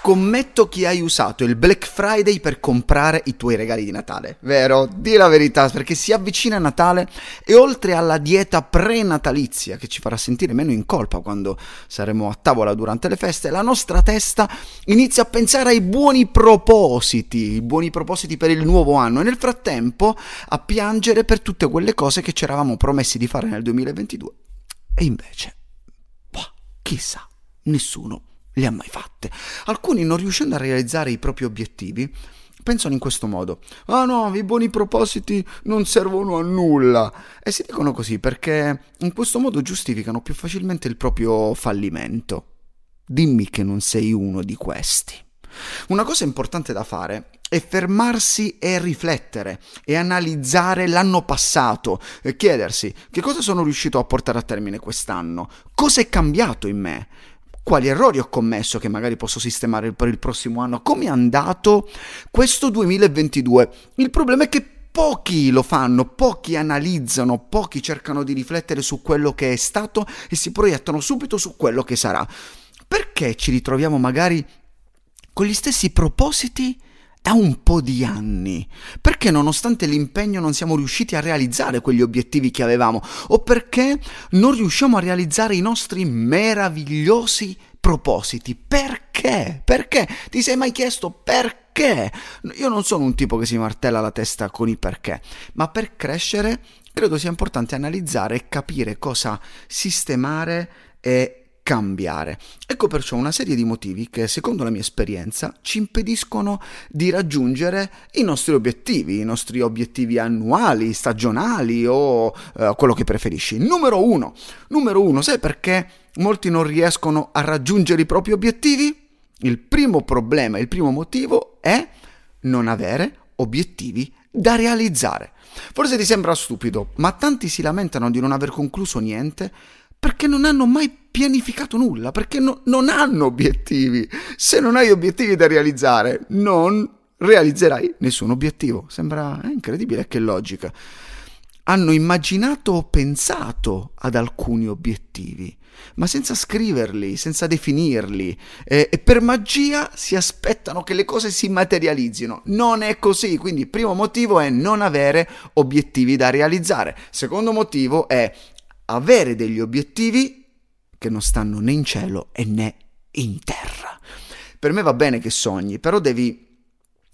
Scommetto che hai usato il Black Friday per comprare i tuoi regali di Natale, vero? Di la verità, perché si avvicina Natale e oltre alla dieta prenatalizia che ci farà sentire meno in colpa quando saremo a tavola durante le feste, la nostra testa inizia a pensare ai buoni propositi, i buoni propositi per il nuovo anno e nel frattempo a piangere per tutte quelle cose che ci eravamo promessi di fare nel 2022. E invece, boh, chissà, nessuno le ha mai fatte. Alcuni, non riuscendo a realizzare i propri obiettivi, pensano in questo modo: Ah no, i buoni propositi non servono a nulla. E si dicono così perché in questo modo giustificano più facilmente il proprio fallimento. Dimmi che non sei uno di questi. Una cosa importante da fare è fermarsi e riflettere e analizzare l'anno passato e chiedersi che cosa sono riuscito a portare a termine quest'anno, cosa è cambiato in me, quali errori ho commesso che magari posso sistemare per il prossimo anno, come è andato questo 2022. Il problema è che pochi lo fanno, pochi analizzano, pochi cercano di riflettere su quello che è stato e si proiettano subito su quello che sarà. Perché ci ritroviamo magari con gli stessi propositi? Da un po' di anni. Perché nonostante l'impegno non siamo riusciti a realizzare quegli obiettivi che avevamo? O perché non riusciamo a realizzare i nostri meravigliosi propositi? Perché? Perché? Ti sei mai chiesto perché? Io non sono un tipo che si martella la testa con i perché, ma per crescere credo sia importante analizzare e capire cosa sistemare e cambiare. Ecco perciò una serie di motivi che, secondo la mia esperienza, ci impediscono di raggiungere i nostri obiettivi, i nostri obiettivi annuali, stagionali o eh, quello che preferisci. Numero uno, numero uno, sai perché molti non riescono a raggiungere i propri obiettivi? Il primo problema, il primo motivo è non avere obiettivi da realizzare. Forse ti sembra stupido, ma tanti si lamentano di non aver concluso niente perché non hanno mai pianificato nulla, perché no, non hanno obiettivi. Se non hai obiettivi da realizzare, non realizzerai nessun obiettivo. Sembra incredibile, che logica. Hanno immaginato o pensato ad alcuni obiettivi, ma senza scriverli, senza definirli, e, e per magia si aspettano che le cose si materializzino. Non è così, quindi il primo motivo è non avere obiettivi da realizzare. Secondo motivo è avere degli obiettivi che non stanno né in cielo né in terra. Per me va bene che sogni, però devi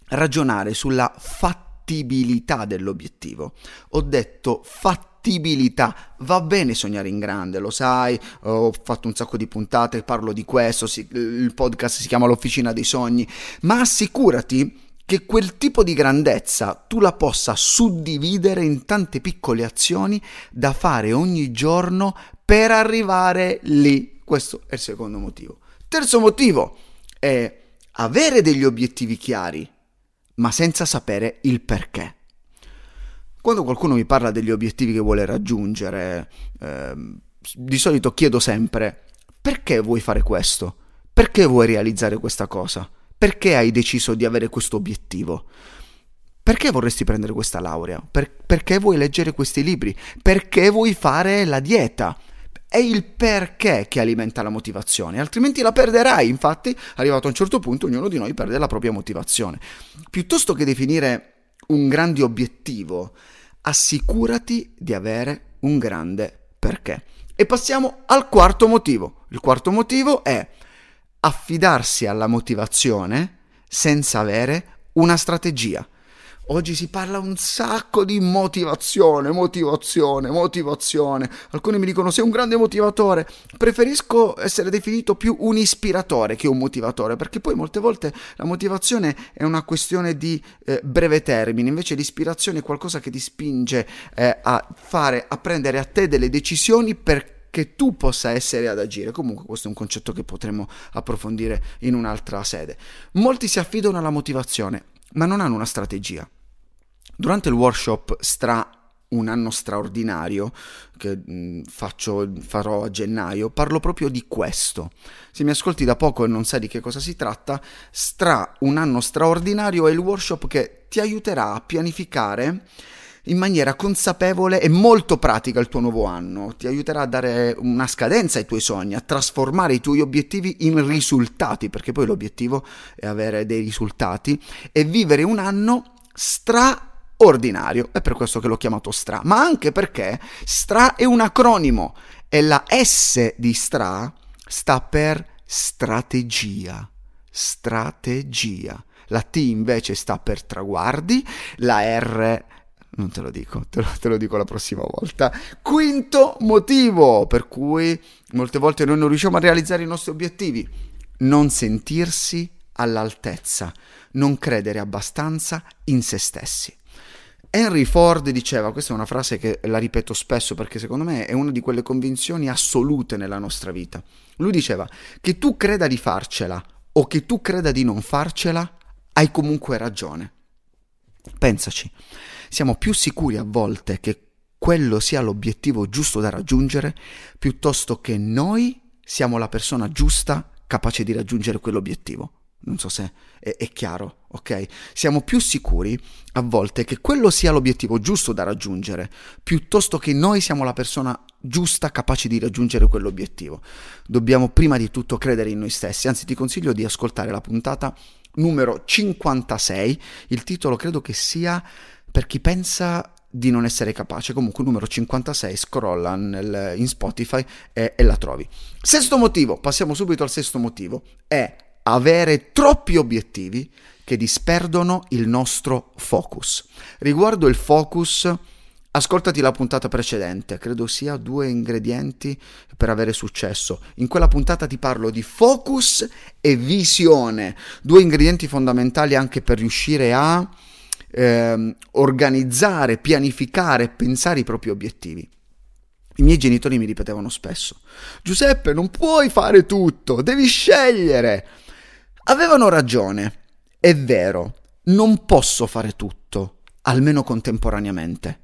ragionare sulla fattibilità dell'obiettivo. Ho detto fattibilità. Va bene sognare in grande, lo sai, ho fatto un sacco di puntate, parlo di questo, il podcast si chiama L'Officina dei Sogni, ma assicurati che quel tipo di grandezza tu la possa suddividere in tante piccole azioni da fare ogni giorno per arrivare lì. Questo è il secondo motivo. Terzo motivo è avere degli obiettivi chiari, ma senza sapere il perché. Quando qualcuno mi parla degli obiettivi che vuole raggiungere, eh, di solito chiedo sempre perché vuoi fare questo? Perché vuoi realizzare questa cosa? Perché hai deciso di avere questo obiettivo? Perché vorresti prendere questa laurea? Per- perché vuoi leggere questi libri? Perché vuoi fare la dieta? È il perché che alimenta la motivazione, altrimenti la perderai. Infatti, arrivato a un certo punto, ognuno di noi perde la propria motivazione. Piuttosto che definire un grande obiettivo, assicurati di avere un grande perché. E passiamo al quarto motivo. Il quarto motivo è affidarsi alla motivazione senza avere una strategia. Oggi si parla un sacco di motivazione, motivazione, motivazione. Alcuni mi dicono sei un grande motivatore. Preferisco essere definito più un ispiratore che un motivatore, perché poi molte volte la motivazione è una questione di eh, breve termine, invece l'ispirazione è qualcosa che ti spinge eh, a fare, a prendere a te delle decisioni per che tu possa essere ad agire. Comunque questo è un concetto che potremo approfondire in un'altra sede. Molti si affidano alla motivazione, ma non hanno una strategia. Durante il workshop Stra un anno straordinario che mh, faccio, farò a gennaio, parlo proprio di questo. Se mi ascolti da poco e non sai di che cosa si tratta, Stra un anno straordinario è il workshop che ti aiuterà a pianificare in maniera consapevole e molto pratica il tuo nuovo anno, ti aiuterà a dare una scadenza ai tuoi sogni, a trasformare i tuoi obiettivi in risultati, perché poi l'obiettivo è avere dei risultati e vivere un anno straordinario, è per questo che l'ho chiamato Stra, ma anche perché Stra è un acronimo e la S di Stra sta per strategia, strategia. La T invece sta per traguardi, la R non te lo dico, te lo, te lo, dico la prossima volta. Quinto motivo per cui molte volte noi non riusciamo a realizzare i nostri obiettivi. Non sentirsi all'altezza, non credere abbastanza in se stessi. Henry Ford diceva, questa è una frase che la ripeto spesso perché secondo me è una di quelle convinzioni assolute nella nostra vita. Lui diceva che tu creda di farcela o che tu creda di non farcela, hai comunque ragione. Pensaci siamo più sicuri a volte che quello sia l'obiettivo giusto da raggiungere, piuttosto che noi siamo la persona giusta capace di raggiungere quell'obiettivo. Non so se è, è, chiaro, ok? Siamo più sicuri a volte che quello sia l'obiettivo giusto da raggiungere, piuttosto che noi siamo la persona giusta capace di raggiungere quell'obiettivo. Dobbiamo prima di tutto credere in noi stessi, anzi ti consiglio di ascoltare la puntata numero 56, il titolo credo che sia per chi pensa di non essere capace. Comunque, numero 56, scrolla nel, in Spotify e, e la trovi. Sesto motivo, passiamo subito al sesto motivo, è avere troppi obiettivi che disperdono il nostro focus. Riguardo il focus, ascoltati la puntata precedente, credo sia due ingredienti per avere successo. In quella puntata ti parlo di focus e visione, due ingredienti fondamentali anche per riuscire a eh, organizzare, pianificare, pensare i propri obiettivi. I miei genitori mi ripetevano spesso, Giuseppe, non puoi fare tutto, devi scegliere. Avevano ragione, è vero, non posso fare tutto, almeno contemporaneamente.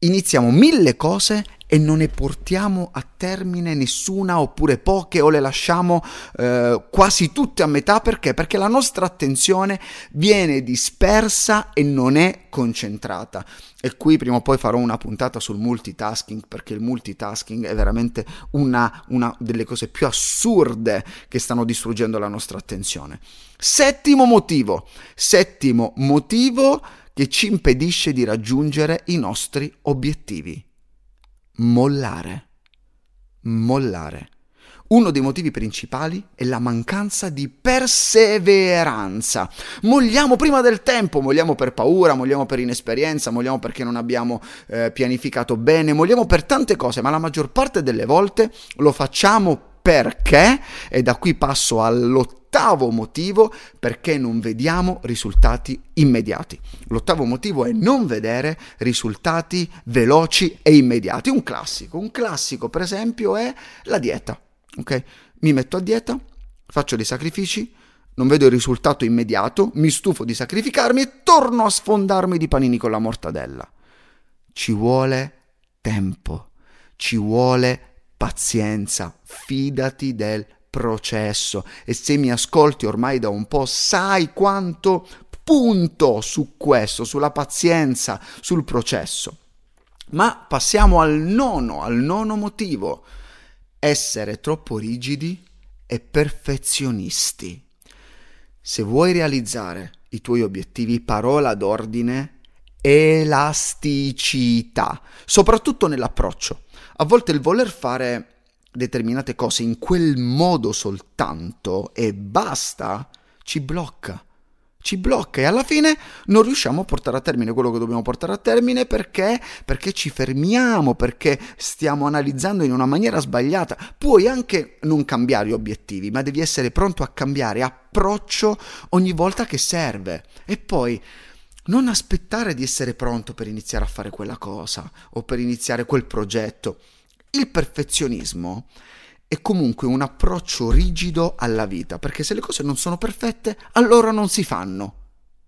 Iniziamo mille cose e non ne portiamo a termine nessuna oppure poche o le lasciamo eh, quasi tutte a metà perché? Perché la nostra attenzione viene dispersa e non è concentrata. E qui prima o poi farò una puntata sul multitasking perché il multitasking è veramente una, una delle cose più assurde che stanno distruggendo la nostra attenzione. Settimo motivo, settimo motivo che ci impedisce di raggiungere i nostri obiettivi mollare. Mollare. Uno dei motivi principali è la mancanza di perseveranza. Mogliamo prima del tempo, mogliamo per paura, mogliamo per inesperienza, mogliamo perché non abbiamo eh, pianificato bene, mogliamo per tante cose, ma la maggior parte delle volte lo facciamo perché, e da qui passo all'ottavo motivo, perché non vediamo risultati immediati. L'ottavo motivo è non vedere risultati veloci e immediati. Un classico, un classico per esempio è la dieta. Ok? Mi metto a dieta, faccio dei sacrifici, non vedo il risultato immediato, mi stufo di sacrificarmi e torno a sfondarmi di panini con la mortadella. Ci vuole tempo, ci vuole pazienza, fidati del processo e se mi ascolti ormai da un po' sai quanto punto su questo, sulla pazienza, sul processo. Ma passiamo al nono, al nono motivo, essere troppo rigidi e perfezionisti. Se vuoi realizzare i tuoi obiettivi, parola d'ordine, elasticità, soprattutto nell'approccio. A volte il voler fare determinate cose in quel modo soltanto e basta ci blocca. Ci blocca e alla fine non riusciamo a portare a termine quello che dobbiamo portare a termine perché? Perché ci fermiamo, perché stiamo analizzando in una maniera sbagliata. Puoi anche non cambiare obiettivi, ma devi essere pronto a cambiare approccio ogni volta che serve. E poi non aspettare di essere pronto per iniziare a fare quella cosa o per iniziare quel progetto. Il perfezionismo è comunque un approccio rigido alla vita, perché se le cose non sono perfette, allora non si fanno.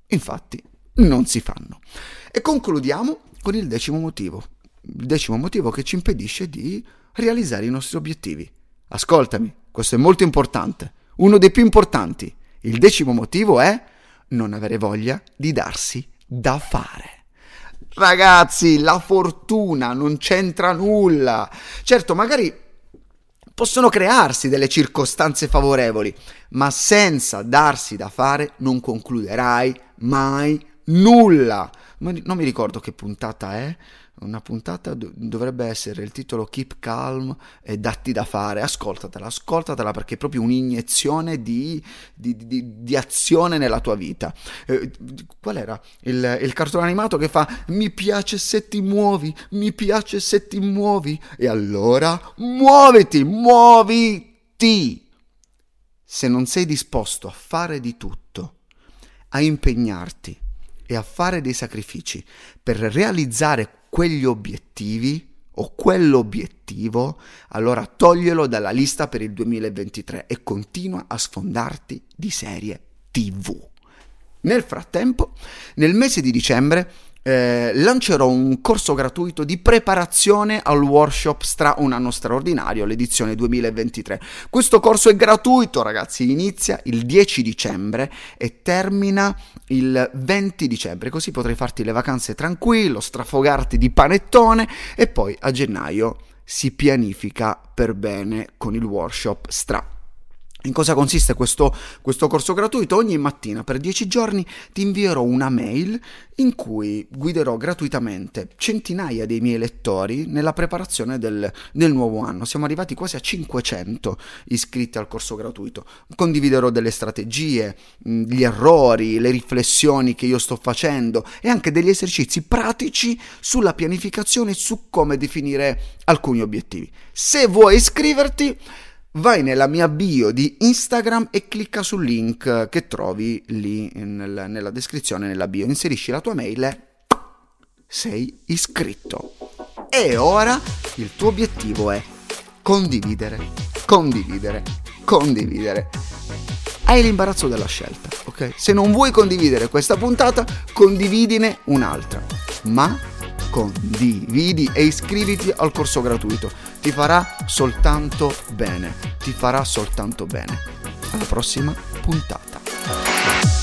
Infatti, non si fanno. E concludiamo con il decimo motivo. Il decimo motivo che ci impedisce di realizzare i nostri obiettivi. Ascoltami, questo è molto importante, uno dei più importanti. Il decimo motivo è non avere voglia di darsi da fare. Ragazzi, la fortuna non c'entra nulla. Certo, magari possono crearsi delle circostanze favorevoli, ma senza darsi da fare non concluderai mai nulla. Non mi ricordo che puntata è, una puntata dovrebbe essere il titolo Keep Calm e datti da fare. Ascoltatela, ascoltatela perché è proprio un'iniezione di, di, di, di azione nella tua vita. Eh, qual era il, il, cartone animato che fa mi piace se ti muovi, mi piace se ti muovi. E allora muoviti, muoviti. Se non sei disposto a fare di tutto, a impegnarti e a fare dei sacrifici per realizzare quegli obiettivi o quell'obiettivo, allora toglielo dalla lista per il 2023 e continua a sfondarti di serie TV. Nel frattempo, nel mese di dicembre eh, lancerò un corso gratuito di preparazione al workshop Stra un anno straordinario, l'edizione 2023. Questo corso è gratuito, ragazzi, inizia il 10 dicembre e termina il 20 dicembre, così potrai farti le vacanze tranquillo, strafogarti di panettone e poi a gennaio si pianifica per bene con il workshop Stra. In cosa consiste questo, questo, corso gratuito? Ogni mattina per 10 giorni ti invierò una mail in cui guiderò gratuitamente centinaia dei miei lettori nella preparazione del, del, nuovo anno. Siamo arrivati quasi a 500 iscritti al corso gratuito. Condividerò delle strategie, gli errori, le riflessioni che io sto facendo e anche degli esercizi pratici sulla pianificazione e su come definire alcuni obiettivi. Se vuoi iscriverti vai nella mia bio di Instagram e clicca sul link che trovi lì nel, nella descrizione, nella bio. Inserisci la tua mail e sei iscritto. E ora il tuo obiettivo è condividere, condividere, condividere. Hai l'imbarazzo della scelta, ok? Se non vuoi condividere questa puntata, condividine un'altra. Ma condividi e iscriviti al corso gratuito. Ti farà soltanto bene, ti farà soltanto bene. Alla prossima puntata.